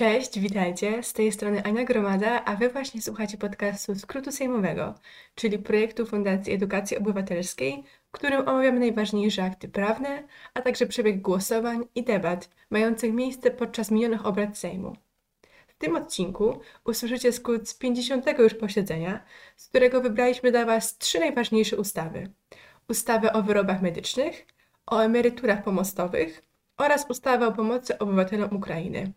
Cześć, witajcie. Z tej strony Ania Gromada, a Wy właśnie słuchacie podcastu Skrótu Sejmowego, czyli projektu Fundacji Edukacji Obywatelskiej, w którym omawiamy najważniejsze akty prawne, a także przebieg głosowań i debat mających miejsce podczas minionych obrad Sejmu. W tym odcinku usłyszycie skrót z 50. już posiedzenia, z którego wybraliśmy dla Was trzy najważniejsze ustawy. Ustawę o wyrobach medycznych, o emeryturach pomostowych oraz ustawę o pomocy obywatelom Ukrainy.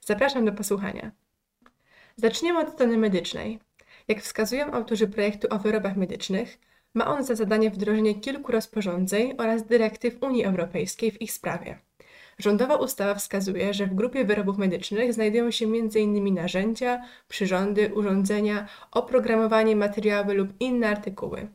Zapraszam do posłuchania. Zaczniemy od strony medycznej. Jak wskazują autorzy projektu o wyrobach medycznych, ma on za zadanie wdrożenie kilku rozporządzeń oraz dyrektyw Unii Europejskiej w ich sprawie. Rządowa ustawa wskazuje, że w grupie wyrobów medycznych znajdują się m.in. narzędzia, przyrządy, urządzenia, oprogramowanie, materiały lub inne artykuły.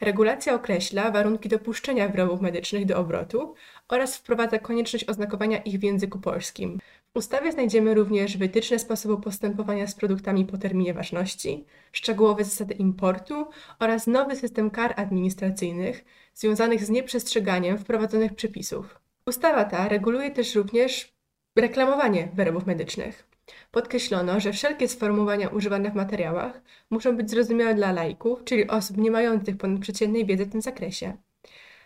Regulacja określa warunki dopuszczenia wyrobów medycznych do obrotu oraz wprowadza konieczność oznakowania ich w języku polskim. W ustawie znajdziemy również wytyczne sposobu postępowania z produktami po terminie ważności, szczegółowe zasady importu oraz nowy system kar administracyjnych związanych z nieprzestrzeganiem wprowadzonych przepisów. Ustawa ta reguluje też również reklamowanie wyrobów medycznych. Podkreślono, że wszelkie sformułowania używane w materiałach muszą być zrozumiałe dla laików, czyli osób nie mających ponadprzeciętnej wiedzy w tym zakresie.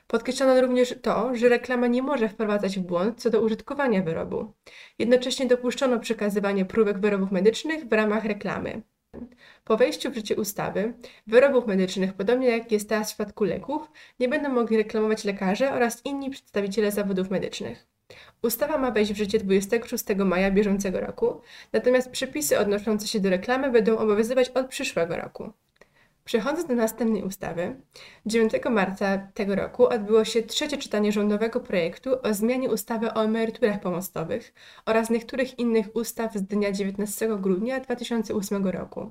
Podkreślono również to, że reklama nie może wprowadzać w błąd co do użytkowania wyrobu. Jednocześnie dopuszczono przekazywanie próbek wyrobów medycznych w ramach reklamy. Po wejściu w życie ustawy, wyrobów medycznych, podobnie jak jest teraz w przypadku leków, nie będą mogli reklamować lekarze oraz inni przedstawiciele zawodów medycznych. Ustawa ma wejść w życie 26 maja bieżącego roku, natomiast przepisy odnoszące się do reklamy będą obowiązywać od przyszłego roku. Przechodząc do następnej ustawy, 9 marca tego roku odbyło się trzecie czytanie rządowego projektu o zmianie ustawy o emeryturach pomostowych oraz niektórych innych ustaw z dnia 19 grudnia 2008 roku.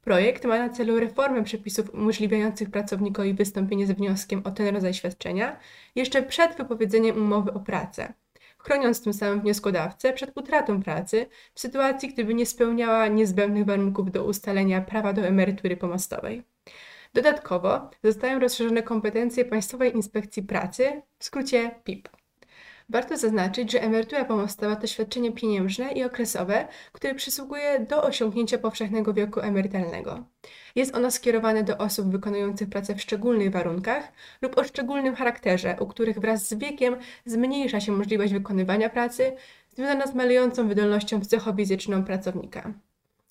Projekt ma na celu reformę przepisów umożliwiających pracownikowi wystąpienie z wnioskiem o ten rodzaj świadczenia jeszcze przed wypowiedzeniem umowy o pracę chroniąc tym samym wnioskodawcę przed utratą pracy w sytuacji, gdyby nie spełniała niezbędnych warunków do ustalenia prawa do emerytury pomostowej. Dodatkowo zostają rozszerzone kompetencje Państwowej Inspekcji Pracy, w skrócie PIP. Warto zaznaczyć, że emerytura pomostowa to świadczenie pieniężne i okresowe, które przysługuje do osiągnięcia powszechnego wieku emerytalnego. Jest ono skierowane do osób wykonujących pracę w szczególnych warunkach lub o szczególnym charakterze, u których wraz z wiekiem zmniejsza się możliwość wykonywania pracy związana z malejącą wydolnością psychofizyczną pracownika.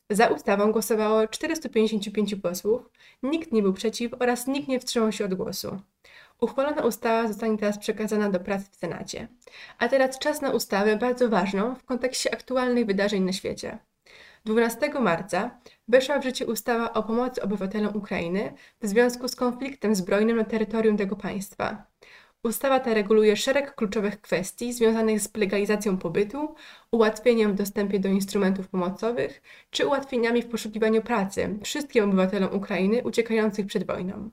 Za ustawą głosowało 455 posłów, nikt nie był przeciw oraz nikt nie wstrzymał się od głosu. Uchwalona ustawa zostanie teraz przekazana do prac w Senacie. A teraz czas na ustawę bardzo ważną w kontekście aktualnych wydarzeń na świecie. 12 marca weszła w życie ustawa o pomocy obywatelom Ukrainy w związku z konfliktem zbrojnym na terytorium tego państwa. Ustawa ta reguluje szereg kluczowych kwestii związanych z legalizacją pobytu, ułatwieniem w dostępie do instrumentów pomocowych czy ułatwieniami w poszukiwaniu pracy wszystkim obywatelom Ukrainy uciekających przed wojną.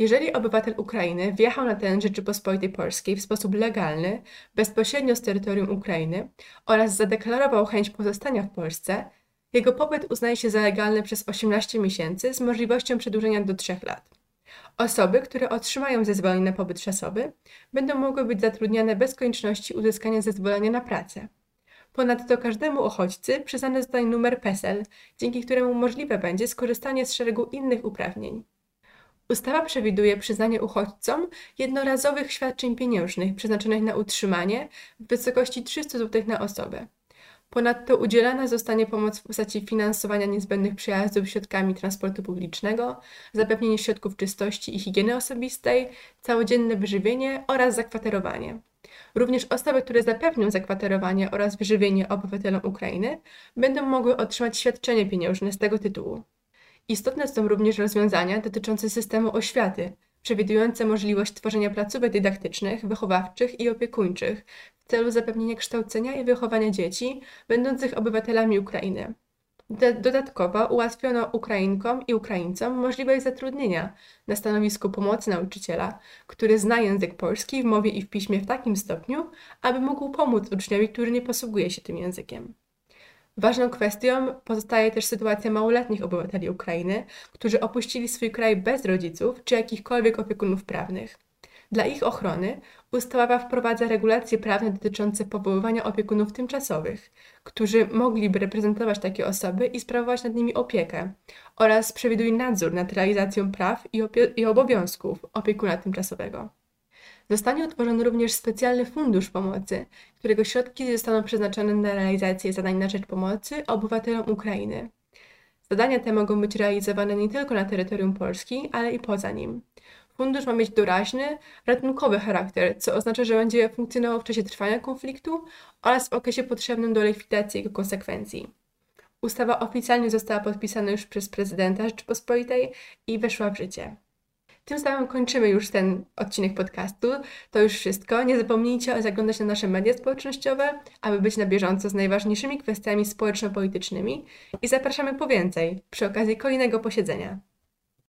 Jeżeli obywatel Ukrainy wjechał na teren Rzeczypospolitej Polskiej w sposób legalny, bezpośrednio z terytorium Ukrainy oraz zadeklarował chęć pozostania w Polsce, jego pobyt uznaje się za legalny przez 18 miesięcy z możliwością przedłużenia do 3 lat. Osoby, które otrzymają zezwolenie na pobyt czasowy, będą mogły być zatrudniane bez konieczności uzyskania zezwolenia na pracę. Ponadto każdemu uchodźcy przyznany zostanie numer PESEL, dzięki któremu możliwe będzie skorzystanie z szeregu innych uprawnień. Ustawa przewiduje przyznanie uchodźcom jednorazowych świadczeń pieniężnych przeznaczonych na utrzymanie w wysokości 300 zł na osobę. Ponadto udzielana zostanie pomoc w postaci finansowania niezbędnych przejazdów środkami transportu publicznego, zapewnienie środków czystości i higieny osobistej, całodzienne wyżywienie oraz zakwaterowanie. Również osoby, które zapewnią zakwaterowanie oraz wyżywienie obywatelom Ukrainy, będą mogły otrzymać świadczenie pieniężne z tego tytułu. Istotne są również rozwiązania dotyczące systemu oświaty, przewidujące możliwość tworzenia placówek dydaktycznych, wychowawczych i opiekuńczych w celu zapewnienia kształcenia i wychowania dzieci będących obywatelami Ukrainy. Dodatkowo ułatwiono Ukrainkom i Ukraińcom możliwość zatrudnienia na stanowisku pomocy nauczyciela, który zna język polski w mowie i w piśmie w takim stopniu, aby mógł pomóc uczniowi, który nie posługuje się tym językiem. Ważną kwestią pozostaje też sytuacja małoletnich obywateli Ukrainy, którzy opuścili swój kraj bez rodziców czy jakichkolwiek opiekunów prawnych. Dla ich ochrony ustawa wprowadza regulacje prawne dotyczące powoływania opiekunów tymczasowych, którzy mogliby reprezentować takie osoby i sprawować nad nimi opiekę, oraz przewiduje nadzór nad realizacją praw i, i obowiązków opiekuna tymczasowego. Zostanie utworzony również specjalny fundusz pomocy, którego środki zostaną przeznaczone na realizację zadań na rzecz pomocy obywatelom Ukrainy. Zadania te mogą być realizowane nie tylko na terytorium Polski, ale i poza nim. Fundusz ma mieć doraźny, ratunkowy charakter, co oznacza, że będzie funkcjonował w czasie trwania konfliktu oraz w okresie potrzebnym do likwidacji jego konsekwencji. Ustawa oficjalnie została podpisana już przez prezydenta Rzeczypospolitej i weszła w życie. Tym samym kończymy już ten odcinek podcastu. To już wszystko. Nie zapomnijcie zaglądać na nasze media społecznościowe, aby być na bieżąco z najważniejszymi kwestiami społeczno-politycznymi i zapraszamy po więcej przy okazji kolejnego posiedzenia.